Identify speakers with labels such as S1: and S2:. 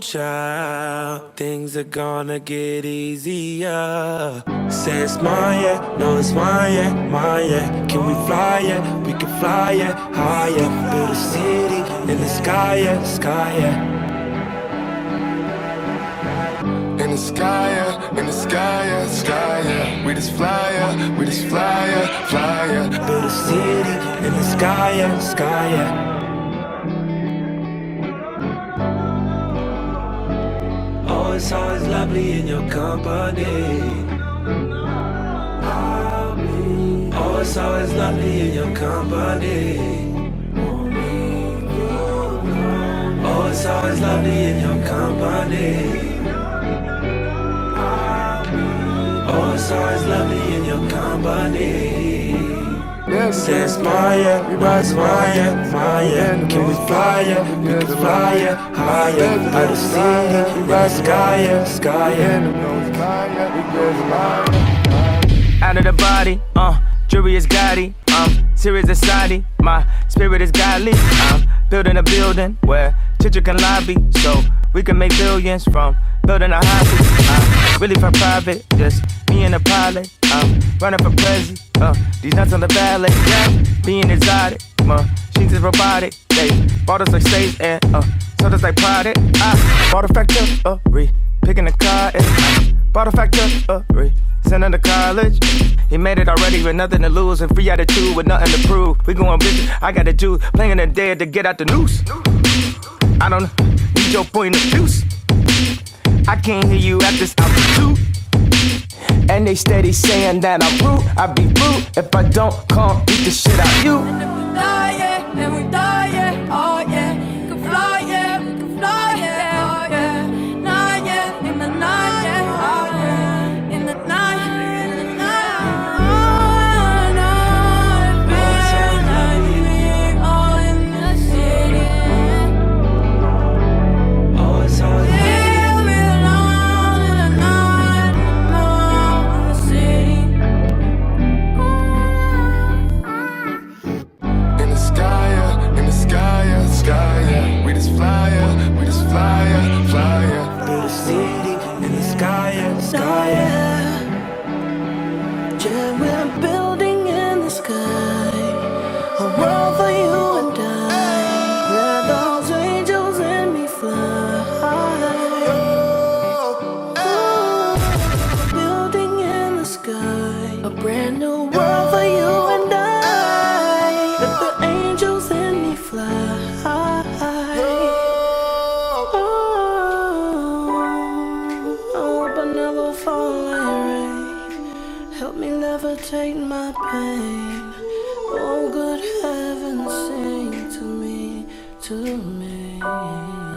S1: Child, things are gonna get easier. Say it's mine, yeah, no, it's mine, yeah, mine, yeah. Can we fly, yeah? We can fly, yeah, higher. Build a city in the sky, yeah, sky, yeah.
S2: In the sky, yeah, in the sky, yeah, sky, yeah. We just fly, yeah, we just fly, yeah, fly, yeah.
S1: Build a city in the sky, yeah, sky, yeah. It's always lovely in your company. Oh, it's always lovely in your company. Oh, it's always lovely in your company. Oh, it's always lovely in your company.
S2: Yes,
S1: it's mine, yeah, rise mine, yeah. Can we fly, yeah, we can fly, yeah, higher. Out the city, rise sky, yeah, sky, yeah.
S3: out of the body. Uh, jury is godly. Serious society. My spirit is godly. I'm building a building where children can lobby, so we can make billions from building a hobby. I'm really for private, just me and the pilot. I'm running for president. Uh, these nuts on the ballot, yeah. Being exotic, machines is robotic. They bought us like space and uh, sold us like product. I bought a factory, picking the car. And, uh, bought a factory. Sending to college. He made it already with nothing to lose and free attitude with nothing to prove. We going big. I got a Jew playing the dead to get out the noose. I don't need your point of views. I can't hear you at this altitude. And they steady saying that I'm rude. I be rude if I don't come beat the shit out you.
S4: Levitate my pain. Oh, good heavens, sing to me, to me.